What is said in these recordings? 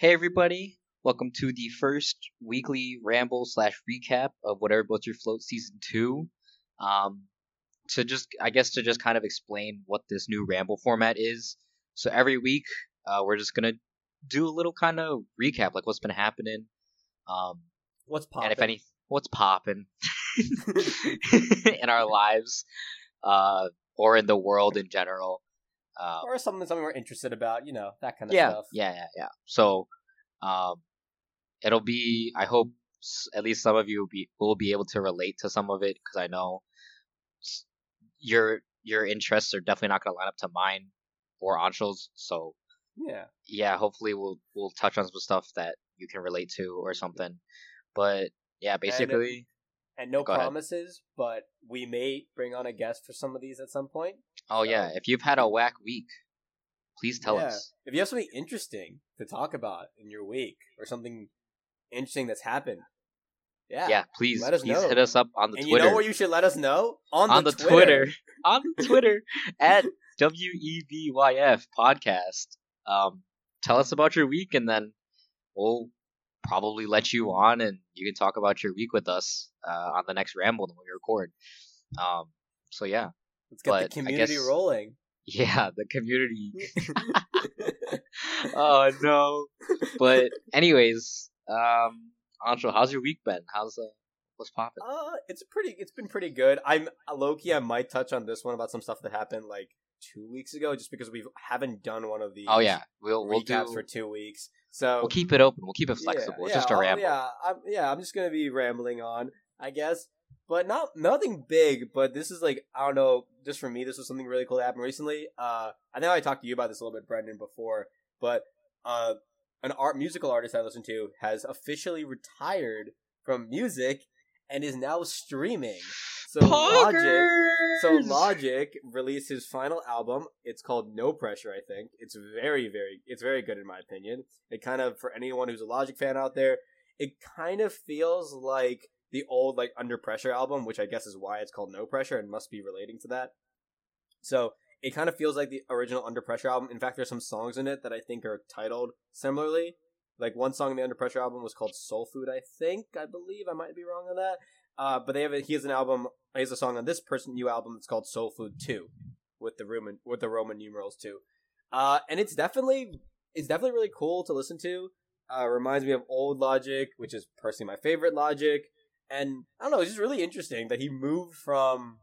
Hey everybody, welcome to the first weekly ramble slash recap of whatever boats your float season two. Um, to just, I guess, to just kind of explain what this new ramble format is. So every week, uh, we're just gonna do a little kind of recap, like what's been happening, um, What's popping? and if any, what's popping in our lives, uh, or in the world in general. Uh, or something something we're interested about, you know, that kind of yeah, stuff. yeah, yeah, yeah. So, um, it'll be. I hope at least some of you will be will be able to relate to some of it because I know your your interests are definitely not going to line up to mine or Anshul's. So Yeah. yeah, hopefully we'll we'll touch on some stuff that you can relate to or something. But yeah, basically, And no Go ahead. promises, but we may bring on a guest for some of these at some point. oh yeah, if you've had a whack week, please tell Yeah. us. If you have something interesting to talk about in your week or something interesting that's happened, yeah. Yeah, please, let us please know. hit us up on the and Twitter. you know where you should let us know? On, on the, the Twitter, on the Twitter at WEBYF podcast. Um, tell us about your week, and then we'll probably let you on, and you can talk about your week with us uh, on the next ramble when we record. Um, so yeah, Let's get but the community guess- rolling. yeah, the community. oh no, but anyways, um, Anshul, how's your week been? How's uh, what's popping? Uh, it's pretty. It's been pretty good. I'm lowkey. I might touch on this one about some stuff that happened like two weeks ago, just because we haven't done one of these. Oh yeah, we'll we'll do. for two weeks. So We'll keep it open. We'll keep it yeah, flexible. it's yeah, just a I'll- ramble. Yeah, I'm, yeah. I'm just gonna be rambling on, I guess, but not nothing big. But this is like I don't know. Just for me, this was something really cool that happened recently. Uh, I know I talked to you about this a little bit, Brendan, before, but uh, an art musical artist I listen to has officially retired from music and is now streaming. So Logic. So Logic released his final album. It's called No Pressure, I think. It's very, very it's very good in my opinion. It kind of for anyone who's a Logic fan out there, it kind of feels like the old like Under Pressure album, which I guess is why it's called No Pressure and must be relating to that. So it kind of feels like the original Under Pressure album. In fact, there's some songs in it that I think are titled similarly. Like one song in the Under Pressure album was called Soul Food, I think. I believe I might be wrong on that. Uh, but they have a, he has an album. He has a song on this person new album. that's called Soul Food Two, with the Roman with the Roman numerals too. Uh, and it's definitely it's definitely really cool to listen to. Uh, reminds me of old Logic, which is personally my favorite Logic. And I don't know, it's just really interesting that he moved from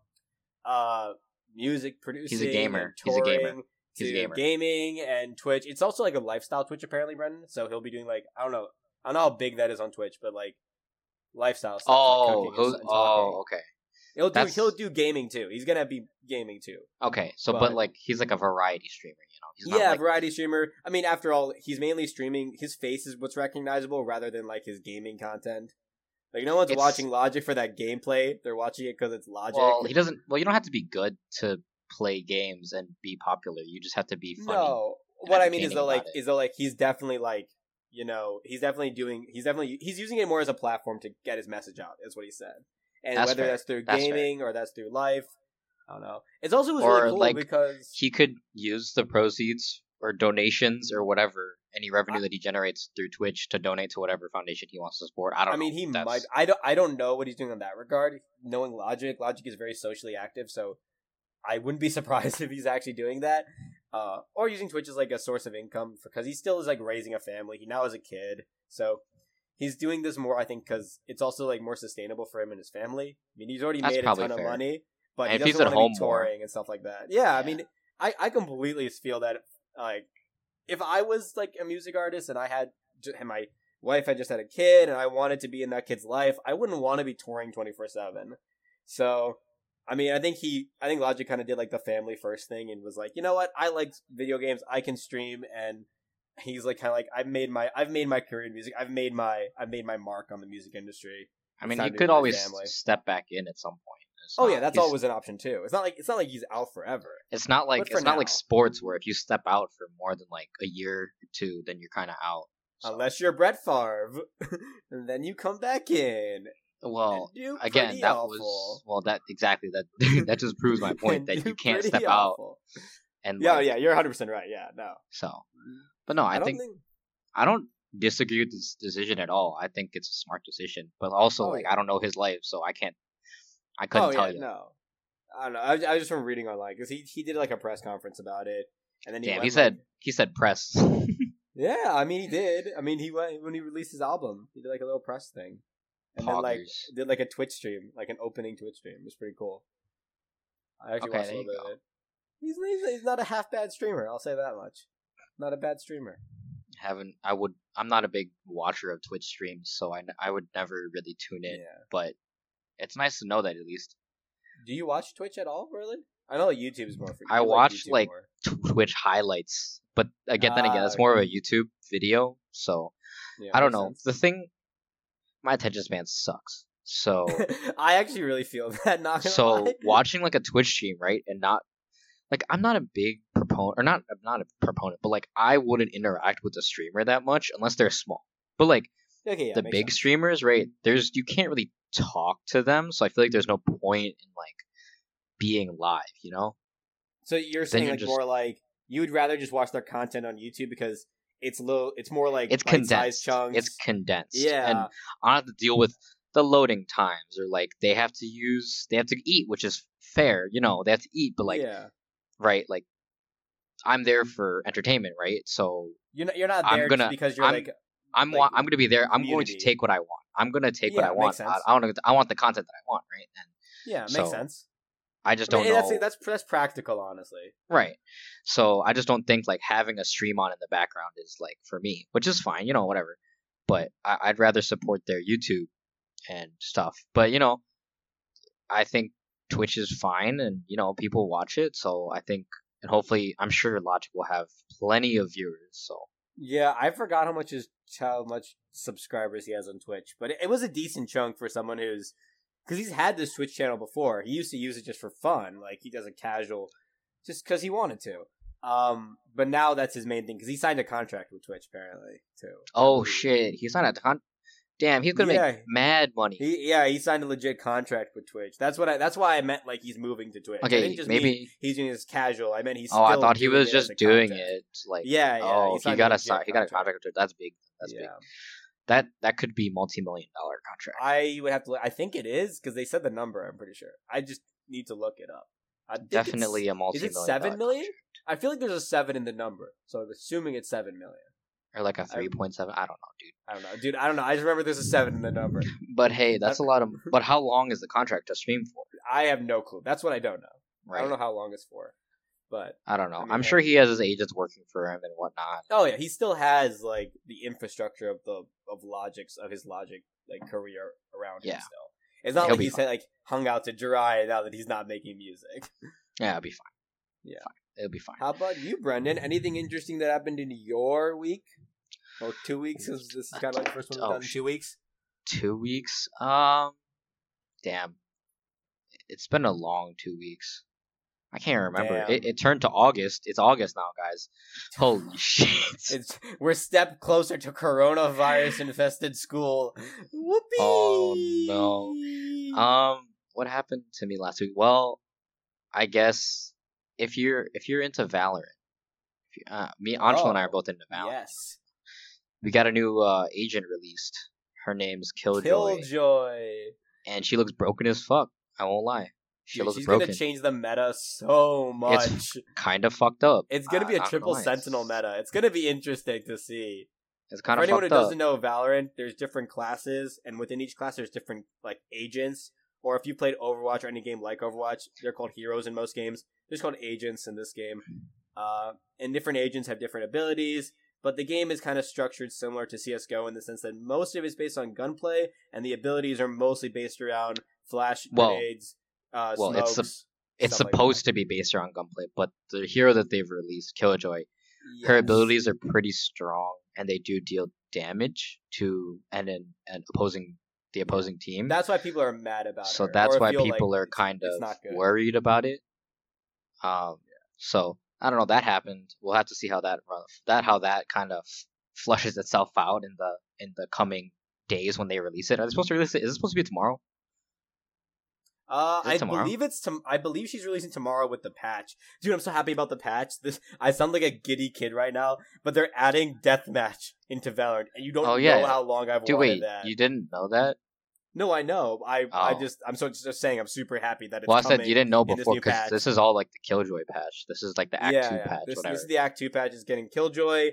uh, music producing, He's a gamer. touring He's a to gamer. gaming and Twitch. It's also like a lifestyle Twitch apparently, Brendan. So he'll be doing like I don't know, I don't know how big that is on Twitch, but like lifestyle stuff. Oh, cooking and who- s- and talking. oh, okay, He'll do That's- he'll do gaming too. He's gonna be gaming too. okay. So, but, But- like, he's like a variety streamer, you know. He's yeah, like, variety streamer. I mean, after all, he's mainly streaming. His face is what's recognizable rather than like his gaming content. Like no one's It's- watching Logic for that gameplay. They're watching it because it's Logic. well, he doesn't. Well, you don't have to be good to play games and be popular. You just have to be funny. No, what I mean is that like, it. is though, like, he's definitely like, you know, he's definitely doing, he's definitely, he's using it more as a platform to get his message out. Is what he said, and That's whether fair. that's through That's gaming or that's through life, I don't know. It's also was Or, really cool like, because He could use the proceeds or donations or whatever any revenue that he generates through Twitch to donate to whatever foundation he wants to support. I don't. Know. I mean, he That's- might. I don't. I don't know what he's doing in that regard. Knowing Logic, Logic is very socially active, so I wouldn't be surprised if he's actually doing that, uh, or using Twitch as like a source of income because he still is like raising a family. He now has a kid, so he's doing this more. I think because it's also like more sustainable for him and his family. I mean, he's already That's made a ton fair. of money, but And he if he's doesn't at want home to be more- touring and stuff like that. Yeah, I mean, I I completely feel that like if I was like a music artist and I had and my wife had just had a kid and I wanted to be in that kid's life, I wouldn't want to be touring 24/7. So, I mean, I think he I think Logic kind of did like the family first thing and was like, "You know what? I like video games. I can stream and he's like kind of like I've made my I've made my career in music. I've made my I've made my mark on the music industry. I mean, he could always family. step back in at some point. It's Oh not- yeah, that's always an option too. It's not like it's not like he's out forever. It's not like it's not like sports where if you step out for more than like a year or two, then you're kind of out. So- Unless you're Brett Favre, and then you come back in. Well, again, that awful. was well, that exactly that that just proves my point that you can't step out and Yeah, like, yeah, you're 100 percent right. Yeah, no, So, but no, I, don't think, I don't disagree with this decision at all. I think it's a smart decision, but also Oh, like yeah. I don't know his life, so I can't. I couldn't oh tell yeah, you. no, I don't know. I, I was just from reading online because he he did like a press conference about it, and then he Damn, he like- said he said press. yeah. I mean, he did. I mean, he went when he released his album. He did like a little press thing, and then like did like a Twitch stream, like an opening Twitch stream. It was pretty cool. I actually Okay, watched a little bit of it. He's, he's he's not a half bad streamer. I'll say that much. Not a bad streamer. haven't I would I'm not a big watcher of Twitch streams, so I, I would never really tune in. Yeah. But it's nice to know that at least Do you watch Twitch at all, Berlin? I know that YouTube's more for you. I watch, YouTube like, Twitch highlights. But again, then again, Ah, it's more of a YouTube video, so Yeah, I don't know. sense. The thing, my attention span sucks. So I actually really feel that. Not so lie. watching like a Twitch stream, right, and not like I'm not a big proponent or not I'm not a proponent, but like I wouldn't interact with a streamer that much unless they're small. But like Okay, yeah, the big sense. streamers, right? There's you can't really talk to them, so I feel like there's no point in like being live, you know? So you're saying you're like just- more like you would rather just watch their content on YouTube because it's little. It's more like It's condensed. chunks. It's condensed. yeah. And I have to deal with the loading times or like they have to use they have to eat, which is fair, you know, they have to eat, but like yeah. right, like I'm there mm. for entertainment, right? So You're not. You're not I'm gonna- because you're I'm- like. I'm Like, I'm gonna be there. I'm going to take what I want. I'm gonna take what Yeah, I makes want. I, I want I want the content that I want, right? And Yeah, makes So, sense. I just don't mean, know. that's that's that's practical, honestly. Right. So I just don't think like having a stream on in the background is like for me, which is fine, you know, whatever. But I, I'd rather support their YouTube and stuff. But you know, I think Twitch is fine, and you know, people watch it. So I think, and hopefully, I'm sure Logic will have plenty of viewers. So Yeah, I forgot how much is how much subscribers he has on Twitch, but it, it was a decent chunk for someone who's because he's had this Twitch channel before. He used to use it just for fun, like he does a casual, just because he wanted to. Um, but now that's his main thing because he signed a contract with Twitch apparently too. oh shit, he's not a con. Damn, he's gonna Yeah. make mad money. He yeah, he signed a legit contract with Twitch. That's what I. That's why I meant like he's moving to Twitch. I okay, didn't just mean maybe. he's doing this casual. I meant he's. Oh, I thought he was just doing content. it. Like, Yeah, yeah. oh, he, signed a got a si- he got a contract. with- That's big. That's yeah. big. That that could be multi million dollar contract. I would have to. I think it is because they said the number. I'm pretty sure. I just need to look it up. I Definitely a multi Is it seven million? I feel like there's a seven in the number, so I'm assuming it's seven million. or like a three point seven? I don't know, dude. I don't know, dude. I don't know. I just remember there's a seven in the number. But hey, that's a lot of. But how long is the contract to stream for? I have no clue. That's what I don't know. Right. I don't know how long it's for, but I don't know. I mean, hey. sure he has his agents working for him and whatnot. oh yeah, he still has like the infrastructure of the of logics of his logic like career around him Yeah. still. It's not He'll like he's fine. like hung out to dry now that he's not making music. Yeah, it'll be fine. Yeah. Fine. It'll be fine. How about you, Brendan? Anything interesting that happened in your week? Or two weeks? 'cause this is kind of like the first one we've Oh, done in two weeks. Two weeks. Um, damn. It's been a long two weeks. I can't remember. It, it turned to August. It's August now, guys. Holy shit. It's we're step closer to coronavirus infested school. Whoopee! Oh, no. Um, what happened to me last week? Well, I guess if you're if you're into Valorant, if you, uh, me, Anshul, and I are Oh, both into Valorant. Yes. We got a new uh, agent released. Her name's Killjoy, Killjoy. and she looks broken as fuck. I won't lie. She Dude, looks she's broken. gonna change the meta so much. It's, kind of fucked up. It's gonna be a triple lie. sentinel meta. It's gonna be interesting to see. It's kind For of anyone who up. doesn't know Valorant, there's different classes, and within each class, there's different like agents. Or if you played Overwatch or any game like Overwatch, they're called heroes in most games. They're called agents in this game. Uh, and different agents have different abilities, but the game is kind of structured similar to CS:GO in the sense that most of it is based on gunplay, and the abilities are mostly based around flash Well- grenades, uh, well, it's smokes. it's like supposed to be based around gunplay, but the hero that they've released, Killjoy, her abilities are pretty strong, and they do deal damage to and an, an opposing the opposing team. That's why people are mad about it. so her, that's why people like are kind of worried about it. Um, so I don't know. That happened. We'll have to see how that that how that kind of flushes itself out in the in the coming days when they release it. Are they supposed to release it? Is it supposed to be tomorrow? Uh, I tomorrow? believe it's tom- I believe she's releasing tomorrow with the patch. Dude, I'm so happy about the patch. This I sound like a giddy kid right now, but they're adding deathmatch into Valorant, and you don't Oh, yeah. know how long I've Dude, wanted wait, that. you didn't know that? No, I know. I I Oh. just I'm so just saying I'm super happy that it's Well, I said you didn't know this before because patch. this is all like the Killjoy patch. This is like the Act yeah, Two yeah. patch, This, whatever. this is the Act Two patch is getting Killjoy.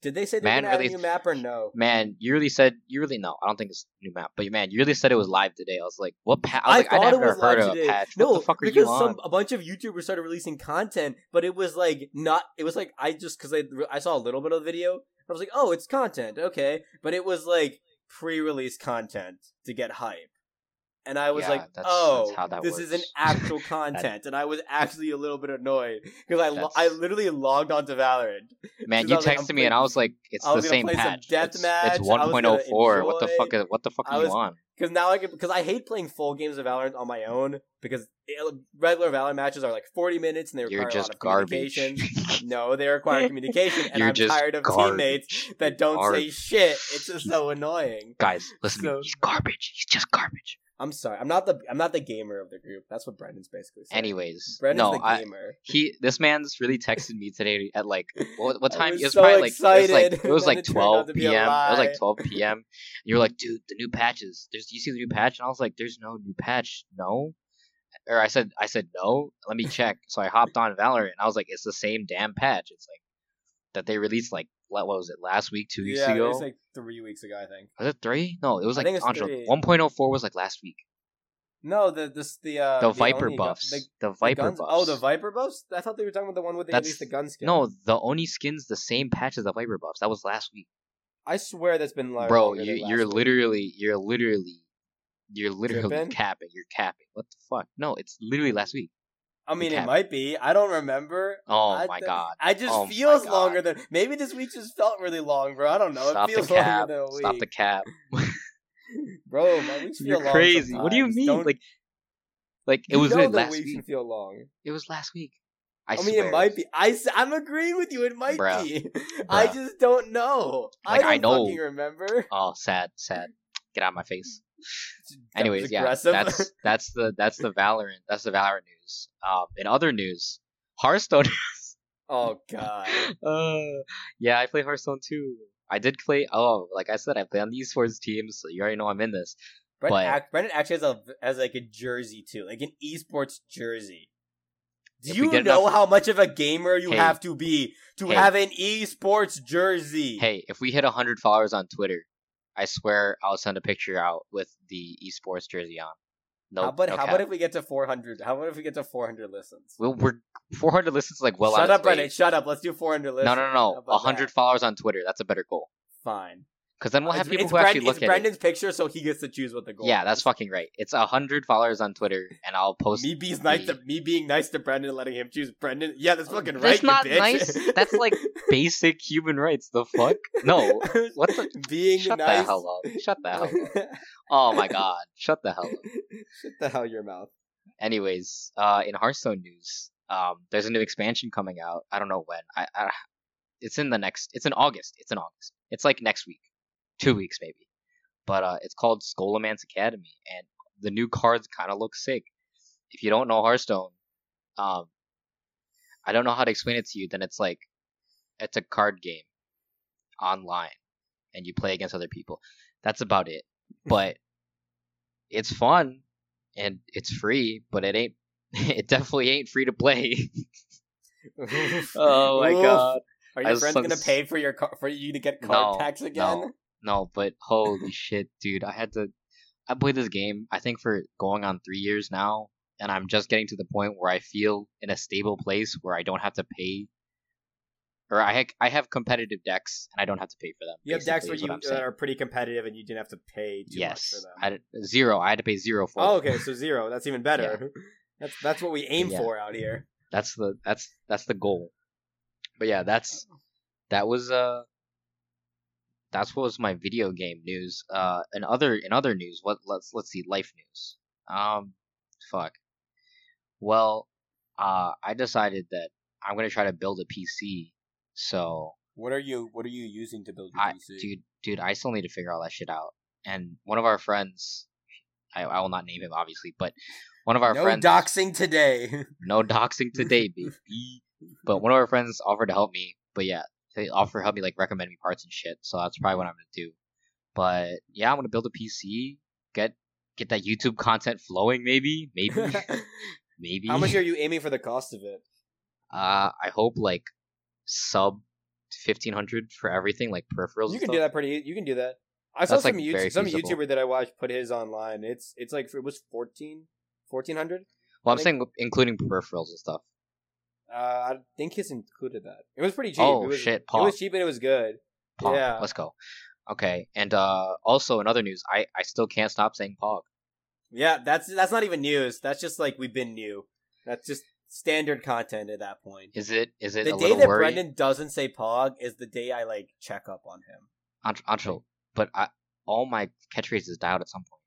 Did they say they're Man really- a new map or no? Man, you really said you really know. I don't think it's a new map, but man, you really said it was live today. I was like, what? Pa- I was like, I never heard of a patch. No, what the fuck are because you on? some a bunch of YouTubers started releasing content, but it was like not. It was like I just because I I saw a little bit of the video. I was like, oh, it's content, okay, but it was like pre-release content to get hype. And I was Yeah, like, that's- "Oh, that's this is an actual content," and I was actually a little bit annoyed because I lo- I literally logged onto Valorant. Man, you was like, texted me and I was like, it's the same patch. It's, I it's 1.04. What the fuck? Is, what the fuck are you was- on? Because now I can because I hate playing full games of Valorant on my own because regular Valorant matches are like forty minutes and they require You're a lot of garbage. communication. no, they require communication, and You're I'm just tired of garbage. teammates that don't say shit. It's just so annoying. Guys, listen to So-. He's garbage. He's just garbage. I'm sorry. I'm not the I'm not the gamer of the group. That's what Brendan's basically saying. Anyways, Brendan's no, the I, gamer. he this man's really texted me today at like what, what time? it was so probably like it was like it was like it turned out 12 to be a p.m. It was like 12 p.m. You were like, dude, the new patches. There's you see the new patch, and I was like, there's no new patch. No, or I said I said no. Let me check. So I hopped on Valorant, and I was like, it's the same damn patch. It's like that they released like what was it last week, two weeks yeah, ago? it was like three weeks ago, I think. was it three? No, it was I like think it's Andre, 1.04 was like last week. No, the this the uh The Viper Oni buffs. the- The, the Viper guns- buffs. Oh, the Viper buffs. I thought they were talking about the one with the, at That's- least the gun skin. No, the Oni skin's the same patch as the Viper buffs. That was last week. I swear that's been like Bro, you, week. literally, you're literally, you're literally Tripping? capping. You're capping. What the fuck? No, it's literally last week. I mean, it might be. I don't remember. Oh I my th- god. I just Oh feels longer than maybe this week just felt really long, bro. I don't know. Stop it feels the cap. longer than a week, Stop the cap. bro. My weeks feel You're long crazy. What do you mean? Don't- Like, like it you was know last weeks week. feel long. It was last week. I, I, mean, swear it might be. I'm agreeing with you. It might Bruh. be. I just don't know. Like, I I don't know. fucking remember. Oh, sad, sad. Get out of my face. Anyways, yeah, that's that's the that's the Valorant that's the Valorant news. Um, in other news, Hearthstone. oh god. uh, yeah, I play Hearthstone too. I did play. Oh, like I said, I play on the esports teams, so you already know I'm in this. Brendan, But- act, Brendan actually has a has like a jersey too, like an esports jersey. Do you know enough- how much of a gamer you Hey. have to be to Hey. have an esports jersey? Hey, if we hit hundred followers on Twitter, I swear I'll send a picture out with the esports jersey on. No, how about no how cap. about if we get to 400? How about if we get to 400 listens? Well, we're 400 listens like well shut up. Brendan. Shut up. Let's do 400 listens. No, no, no, How no. 100 that? followers on Twitter. That's a better goal. Fine. Because then we'll have it's, people it's who actually Brendan- look it's at Brendan's picture, so he gets to choose what the it. goal. Yeah, is. that's fucking right. It's a 100 followers on Twitter, and I'll post. me being nice to me being nice to Brendan, letting him choose Brendan. Yeah, that's fucking right. That's not nice. That's like basic human rights. The fuck? No. What the? being Shut nice. the hell up. Shut the hell up. Oh my god. Shut the hell up. Shut the hell your mouth. Anyways, uh, in Hearthstone news, um, there's a new expansion coming out. I don't know when. I, I, it's in the next. It's in August. It's in August. It's like next week, two weeks maybe. But uh, it's called Scholomance Academy, and the new cards kind of look sick. If you don't know Hearthstone, um, I don't know how to explain it to you. Then it's like, it's a card game, online, and you play against other people. That's about it. But it's fun and it's free, but it ain't. It definitely ain't free to play. oh my Oof. god! Are your was friends gonna pay for your car- for you to get card No, tax again? No, no, but holy shit, dude! I had to. I played this game. I think for going on three years now, and I'm just getting to the point where I feel in a stable place where I don't have to pay. Or I ha- I have competitive decks and I don't have to pay for them. You have decks where you are pretty competitive and you didn't have to pay too yes, much for them. I zero. I had to pay zero for. Oh, okay, so zero. That's even better. That's that's what we aim Yeah. for out here. That's the that's that's the goal. But yeah, that's that was uh that's what was my video game news. Uh in other in other news, what let's let's see life news. Um fuck. Well, uh I decided that I'm going to try to build a PC. So, What are you What are you using to build your I PC? dude dude, I still need to figure all that shit out. And one of our friends I, I will not name him obviously, but one of our no friends No doxing today. no doxing today, baby. but one of our friends offered to help me. But yeah, they offer help me like recommend me parts and shit. So that's probably what I'm gonna do. But yeah, I'm gonna build a PC, get get that YouTube content flowing. Maybe, maybe, maybe. How much are you aiming for the cost of it? Uh, I hope like sub fifteen hundred for everything, like peripherals. You can stuff. do that pretty. You can do that. I saw That's, some like, YouTube, some feasible. YouTuber that I watched put his online. It's it's like it was 14 1400 Well, I'm saying including peripherals and stuff. Uh, I think his included that. It was pretty cheap. Oh, it was, shit, It was cheap and it was good. Pog. Yeah. Let's go. Okay, and uh, also in other news, I I still can't stop saying Pog. Yeah, that's that's not even news. That's just like we've been new. That's just standard content at that point. Is it is it the day that worry? Brendan doesn't say Pog is the day I like check up on him. Ancho, but I all my catchphrases died at some point.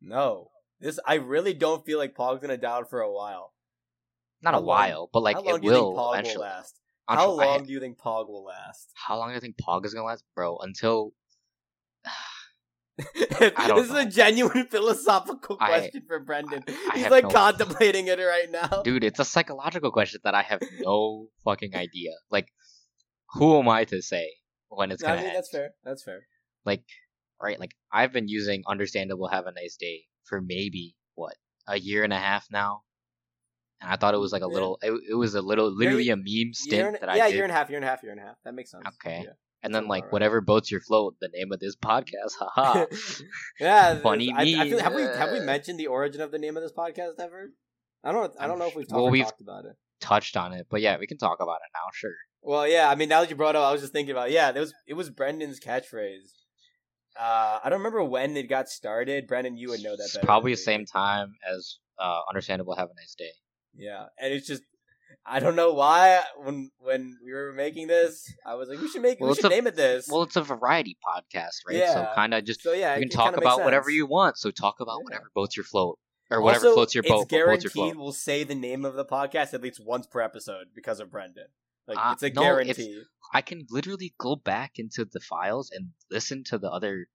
No, this I really don't feel like Pog's gonna die out for a while. Not How a long- while, but like it do you think will eventually. will last? How I- long do you think Pog will last? how long do you think Pog is gonna last, bro? Until this is a genuine philosophical I- question for Brendan. I He's like no- contemplating it right now. dude, it's a psychological question that I have no fucking idea. Like, who am I to say when it's I gonna mean, end? that's fair. That's fair. like right like i've been using understandable have a nice day for maybe what a year and a half now and i thought it was like a little it, it was a little literally a meme stint Year and, that i yeah, did year and a half, year and a half, year and a half. That makes sense. Okay. Yeah. and then like whatever boats your float the name of this podcast haha Yeah, Funny I, I feel, have we have we mentioned the origin of the name of this podcast ever? I don't. I I'm don't know if we've talked, well, we've- talked about it. touched on it but yeah we can talk about it now sure Well, yeah. I mean, now that you brought it up, I was just thinking about. Yeah, it was it was Brendan's catchphrase. Uh, I don't remember when it got started. Brendan, you would know that. better probably the same time as uh understandable have a nice day Yeah, and it's just I don't know why when when we were making this, I was like, we should make Well, we should a- name it this. well it's a variety podcast right so kind of just so yeah, you can talk about whatever you want so talk about Yeah. whatever boats your float or whatever also, floats your boat It's your float guaranteed we'll say the name of the podcast at least once per episode because of Brendan. Like Uh, it's a no, guarantee. I can literally go back into the files and listen to the other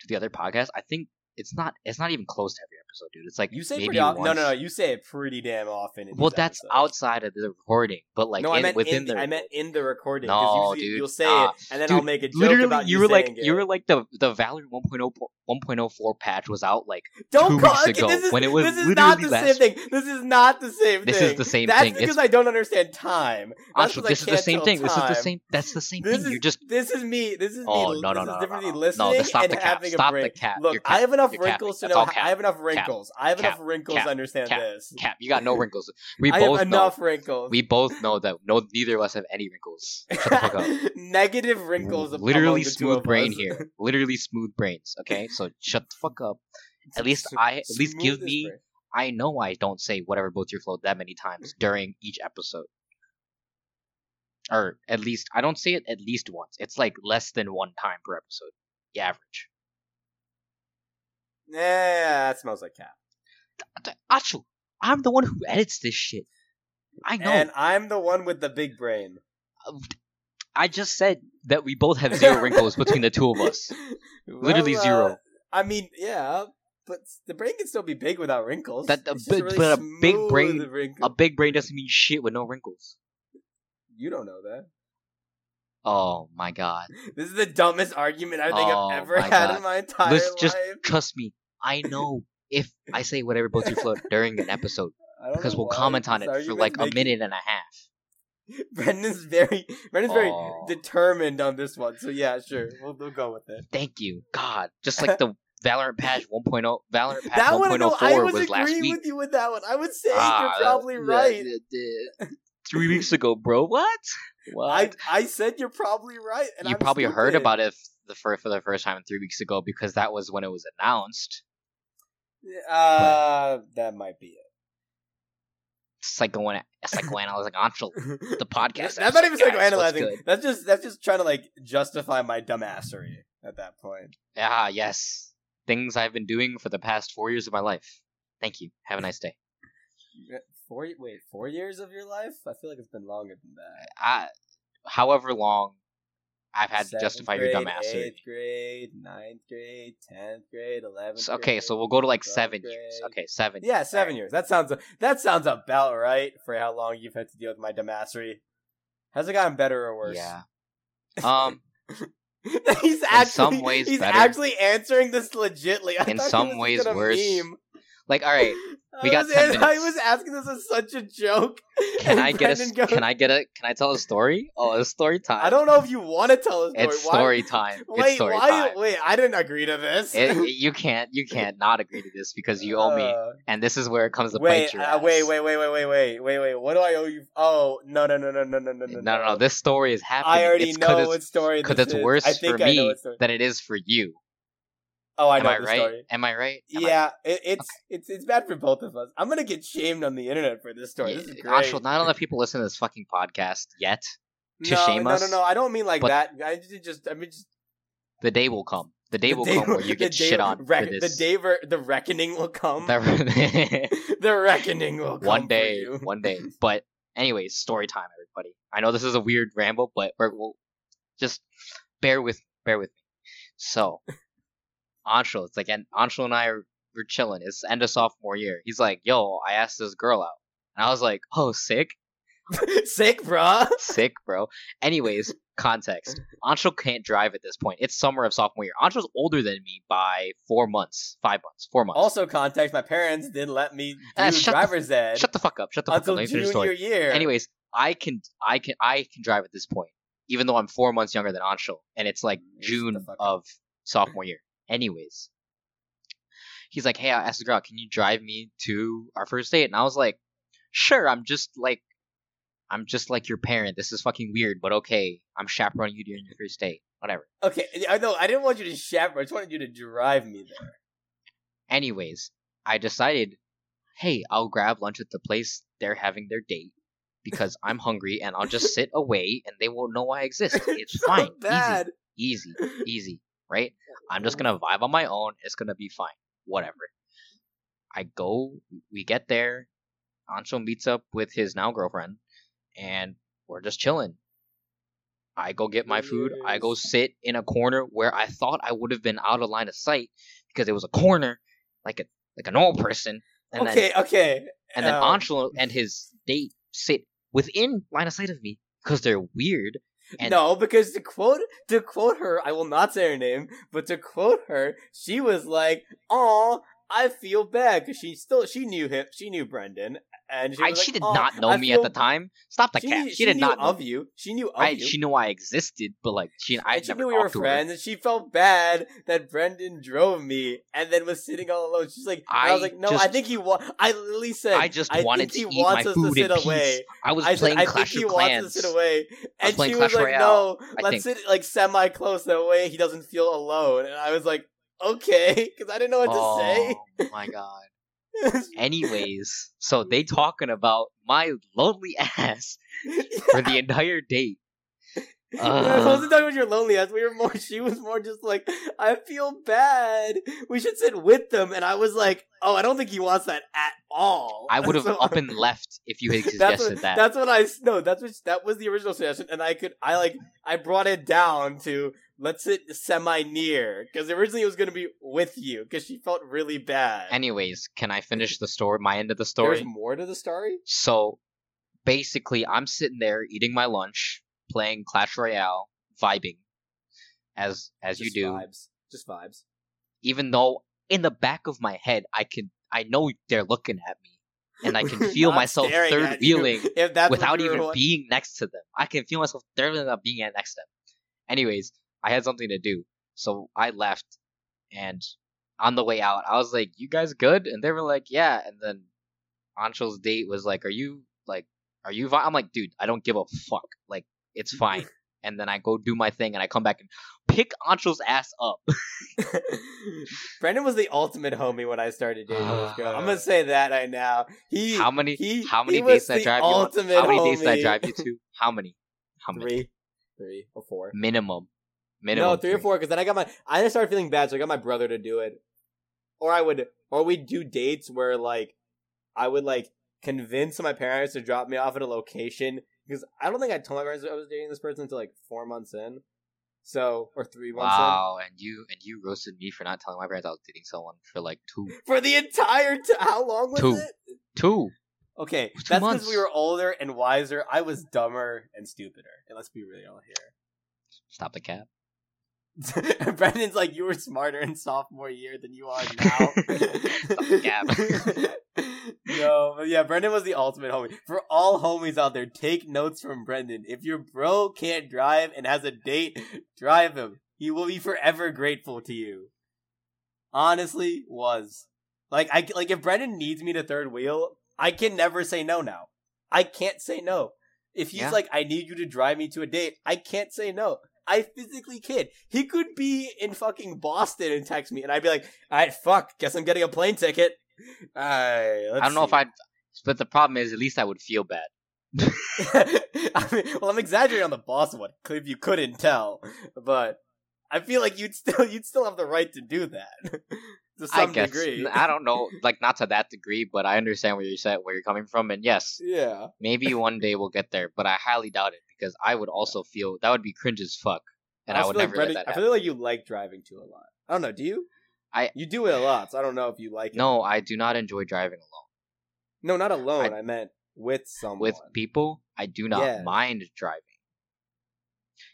to the other podcast. I think it's not it's not even close to every episode, dude. It's like You say maybe pretty often. No, no, no. You say it pretty damn often. In Well, that's episodes. outside of the recording, but like no, I meant within in, the I meant in the recording. No, usually dude. You'll say Ah, it, and then dude, I'll make a joke literally about you you were like saying you were like the the Valorant 1.0 1.04 patch was out like Don't two call weeks ago, is, when it was this is not the literally same thing. This is not the same This thing. is the same That's thing. That's because It's- I don't understand time. That's Anshul, because I this is the same thing. This is the same. That's the same thing. You're just this is me. This is Oh, me. no, no, no, no, no, no. listening stop and the cap. having Stop a break. the cap. Look, I have capping. Enough wrinkles to know. I have enough wrinkles. I have Cap. enough wrinkles Cap. to understand this. Cap, you got no wrinkles. We I both have know. enough wrinkles. We both know that no, neither of us have any wrinkles. Shut the fuck up. Negative wrinkles. Literally smooth brain here. Literally smooth brains. Okay, so shut the fuck up. At least I- at least give me- brain. I know I don't say whatever boats your float that many times during each episode. Or at least I don't say it at least once. It's like less than one time per episode. The average. Yeah, that smells like cat. Achu, I'm the one who edits this shit. I know. And I'm the one with the big brain. I just said that we both have zero wrinkles between the two of us. Literally Well, uh, zero. I mean, yeah, but the brain can still be big without wrinkles. That- big- really but a big brain- wrinkle. A big brain doesn't mean shit with no wrinkles. You don't know that. Oh my god. This is the dumbest argument I think Oh I've ever had God. in my entire Let's just trust me. I know if I say whatever boats your float during an episode because we'll why comment on it for like a making- minute and a half. Brendan's very, Brendan's very Oh. determined on this one. So yeah, sure, we'll, we'll go with it. Thank you, God. Just like the Valorant patch 1.0, Valorant patch That one, no, 1.04 I was, was last week. with you with that one. I would say Ah, you're probably right. Three weeks ago, bro. What? What? I I said you're probably right, and you I'm probably heard about it the for for the first time three weeks ago because that was when it was announced. Uh, that might be it. Psycho psychoanalyzing Anshul. The podcast. That's not even psychoanalyzing. That's just that's just trying to like justify my dumbassery at that point. Ah, yes. Things I've been doing for the past four years of my life. Thank you. Have a nice day. Four wait, four years of your life? I feel like it's been longer than that. I, however long I've had to justify grade, your dumbass. Eighth grade, ninth grade, tenth grade, eleventh. So, okay, grade, so we'll go to like 12th seven years. Okay, seven. Yeah, seven Alright. years. That sounds that sounds about right for how long you've had to deal with my dumbassery. Has it gotten better or worse? Yeah. Um, he's actually some ways he's better. actually answering this legitly. I In some ways worse. meme. like, all right. We I got was, 10 I was asking this as such a joke. Can I get a? Brendan goes- Can I get a? Can I tell a story? Oh, it's story time. I don't know if you want to tell a story. It's Why- story time. Wait, it's story why? time. Wait, I didn't agree to this. It, you can't. You can't not agree to this because you owe me, Uh, and this is where it comes to wait, bite uh, wait, wait, wait, wait, wait, wait, wait, wait. What do I owe you? Oh, no, no, no, no, no, no, no, no, No, no, no. This story is happening. I already it's know what story because it's is. worse for me than it is for you. Oh, I Am know I the right? story. Am I right? Am I- Yeah, it, it's it's it's bad for both of us. I'm gonna get shamed on the internet for this story. This is Yeah, great. Anshul, not enough people listen to this fucking podcast yet. to no, shame no, us, no, no. I don't mean like that. I just, just I mean just The day will come. The day the will day- come where you get shit on rec- for The day ver- the reckoning will come. The- the reckoning will come. one day, one day. But anyways, story time, everybody. I know this is a weird ramble, but we're, we'll just bear with bear with me. So, Anshul, it's like, and Anshul and I are we're chilling. It's end of sophomore year. He's like, "Yo, I asked this girl out," and I was like, "Oh, sick, Sick, bro, sick, bro." Anyways, context. Anshul can't drive at this point. It's summer of sophomore year. Anshul's older than me by four months, five months, four months. Also, context: my parents didn't let me do Ah, shut the- driver's ed Shut the fuck up. Shut the fuck until up. Finish the story. junior year. Anyways, I can I can I can drive at this point, even though I'm four months younger than Anshul, and it's like June fuck up. of sophomore year. Anyways, he's like, "Hey, I asked the girl, can you drive me to our first date?" And I was like, "Sure." I'm just like, I'm just like your parent. This is fucking weird, but okay. I'm chaperoning you during your first date. Whatever. okay, I know I didn't want you to chaperone. I just wanted you to drive me there. Anyways, I decided, hey, I'll grab lunch at the place they're having their date because I'm hungry and I'll just sit away and they won't know I exist. It's so fine. bad. Easy. Easy. Easy. Right? I'm just gonna vibe on my own. It's gonna be fine. Whatever. I go, we get there. Ancho meets up with his now girlfriend, and we're just chilling. I go get my food. I go sit in a corner where I thought I would have been out of line of sight because it was a corner, like a like a normal person. And then okay, okay. and then um, Anshul and his date sit within line of sight of me because they're weird. And no, because to quote to quote her, I will not say her name, but to quote her, she was like, "Oh, I feel bad," because she still she knew him, she knew Brendan, and she, I, was she did "Aw, not know I me feel- at the time. Stop the She, cat. knew- She, did not know. of you. She knew of I, you. she knew I existed, but like she, I she never knew we were talked to her. friends, and she felt bad that Brendan drove me and then was sitting all alone. She's like, and I, was like, no, I think he wa- I literally said, I just wanted think to he eat my wants us food to in peace. away. I was I said, playing I Clash think he of wants Clans. sit away, and she was Clash like, Royale, no, let's sit like semi close that way he doesn't feel alone. And I was like, okay, because I didn't know what to say. oh my god. To. Anyways, so they talking about my lonely ass for the entire date. I wasn't Uh, talking about your lonely ass. We were more. She was more just like, I feel bad. We should sit with them. And I was like, oh, I don't think he wants that at all. I would have So- up and left if you had suggested what, that. that's what I no. That's what that was the original suggestion, and I could I like I brought it down to let's sit semi near because originally it was gonna be with you because she felt really bad. Anyways, can I finish the story? My end of the story. there's more to the story. So basically, I'm sitting there eating my lunch, playing Clash Royale, vibing, as as you do. vibes, just vibes. Even though in the back of my head, I can I know they're looking at me, and I can feel myself third wheeling without even being next to them. I can feel myself third wheeling without being next to them. Anyways, I had something to do, so I left, and on the way out, I was like, "You guys good?" And they were like, "Yeah." And then Anshul's date was like, "Are you like, are you?" Vi-? I'm like, "Dude, I don't give a fuck. Like, it's fine." and then I go do my thing, and I come back and pick Anshul's ass up. Brendan was the ultimate homie when I started dating this girl. I'm gonna say that right now. He How many? he- how many he was dates did I the drive you? How many dates did I drive you to? How many? How many? three, three or four. Minimum. Minimum. no, three or four. Because then I got my. I just started feeling bad, so I got my brother to do it, or I would, or we'd do dates where like, I would like convince my parents to drop me off at a location because I don't think I told my parents I was dating this person until like four months in. So or three months Wow, and you and you roasted me for not telling my parents I was dating someone for like two. For the entire t- how long was Two. it? two. Okay, Two that's because we were older and wiser. I was dumber and stupider. And let's be real here. Stop the cap. Brendan's like, you were smarter in sophomore year than you are now. the no, but yeah, Brendan was the ultimate homie. For all homies out there, take notes from Brendan. If your bro can't drive and has a date, drive him. He will be forever grateful to you. Honestly, was like I like if Brendan needs me to third wheel, I can never say no now. I can't say no. If he's Yeah. like, I need you to drive me to a date, I can't say no. I physically can't. He could be in fucking Boston and text me, and I'd be like, "All right, fuck. Guess I'm getting a plane ticket." I don't know if I'd, but the problem is at least I would feel bad. I mean, well, I'm exaggerating on the Boston one, if you couldn't tell, but I feel like you'd still you'd still have the right to do that to some I guess degree. I don't know, like not to that degree, but I understand where you're set, where you're coming from, and yes, Yeah, maybe one day we'll get there, but I highly doubt it because I would also feel that would be cringe as fuck, and I, also would like never Brendan- let that I feel like you like driving too a lot. I don't know. Do you? I- you do it a lot, so I don't know if you like it. No, I do not enjoy driving alone. no, not alone. I, meant with someone. With people, I do not Yeah. mind driving.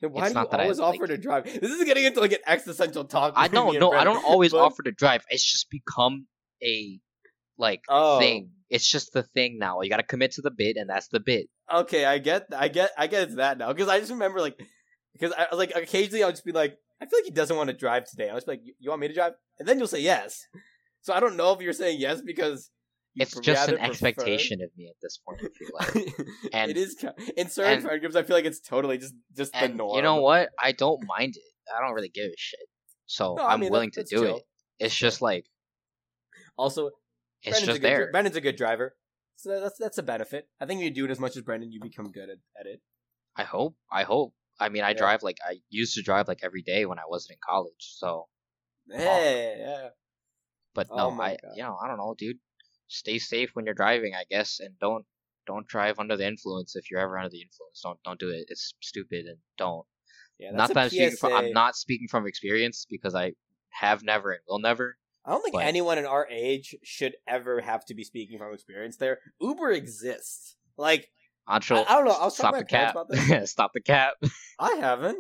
Then why it's do you not I always offer like to drive? This is getting into like an existential talk. I don't know. I don't always but- offer to drive. It's just become a like Oh. thing. It's just the thing now. You got to commit to the bit, and that's the bit. Okay, I get, I get, I get it's that now because I just remember like because I was like occasionally I'll just be like, I feel like he doesn't want to drive today. I'll just be like, "You- want me to drive? And then you'll say yes. So I don't know if you're saying yes because It's just an prefer- expectation of me at this point. I feel like. And- it is in certain and- friend groups. I feel like it's totally just just the norm. you know what? I don't mind it. I don't really give a shit. So No, I I'm mean, willing that- to do chill. it. It's just like Also, it's just good, dri- there. Brendan's a good driver, so that's that's a benefit. I think if you do it as much as Brendan, you become good at, at it. I hope. I hope. I mean, I Yeah. drive like I used to drive like every day when I wasn't in college. So, Yeah, yeah. but Oh no, my I God. you know I don't know, dude. Stay safe when you're driving, I guess, and don't don't drive under the influence if you're ever under the influence. Don't don't do it. It's stupid and don't. yeah not that's that a I'm speaking from. I'm not speaking from experience because I have never and will never. I don't think But- anyone in our age should ever have to be speaking from experience. There, Uber exists. Like Ancho, I, I don't know. I was stop the cap. about this. stop the cap. I haven't.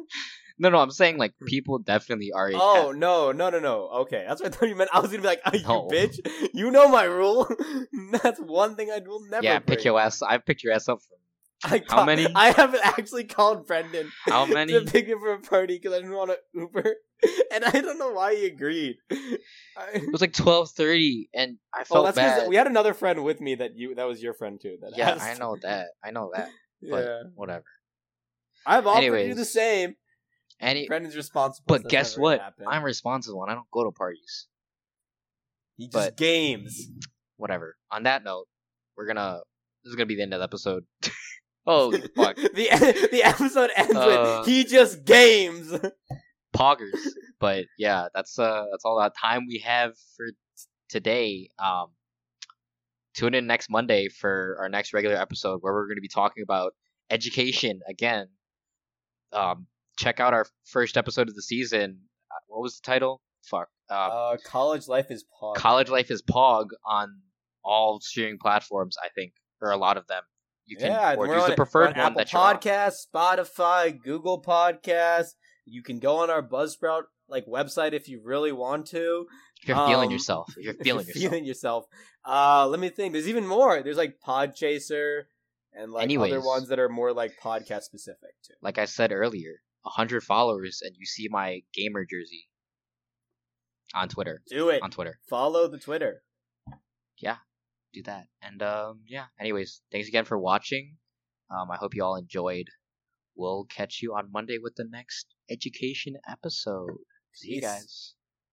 No, no, I'm saying like people definitely are. Oh have- no, no, no, no. Okay, that's what I thought you meant. I was gonna be like, oh, you bitch. You know my rule. that's one thing I will never. yeah, pick your ass. I picked your ass up from I How ca- many? I haven't actually called Brendan. How many? to pick him for a party because I didn't want to Uber, and I don't know why he agreed. I, It was like twelve thirty, and I well, felt that's because bad. we had another friend with me that you that was your friend too. That yeah, asked. I know that. I know that. But Yeah, whatever. I've offered you Anyways. the same. Any, Brendan's responsible. but guess what? gonna. I'm responsible, and I don't go to parties. he just but- games. Whatever. On that note, we're gonna. This is gonna be the end of the episode. Holy fuck, the the episode ends Uh, with he just games. poggers. But yeah, that's uh, that's all that time we have for t- today. Um, tune in next Monday for our next regular episode where we're going to be talking about education again. Um, check out our first episode of the season. Uh, What was the title? Fuck. Uh, Uh, college life is pog. College Life is Pog on all streaming platforms. I think, or a lot of them. You can yeah, or we're use on the preferred on one Apple that you're on. Podcast, Spotify, Google Podcast. You can go on our Buzzsprout like website if you really want to. If you're feeling Um, yourself, if you're If feeling you're yourself. feeling yourself. Uh, let me think. There's even more. There's like Podchaser and like other ones that are more like podcast specific too. like I said earlier, hundred followers, and you see my gamer jersey on Twitter. Do it. On Twitter, Follow the Twitter. Do that. And um, yeah. Anyways, thanks again for watching. Um, I hope you all enjoyed. We'll catch you on Monday with the next education episode. See you guys.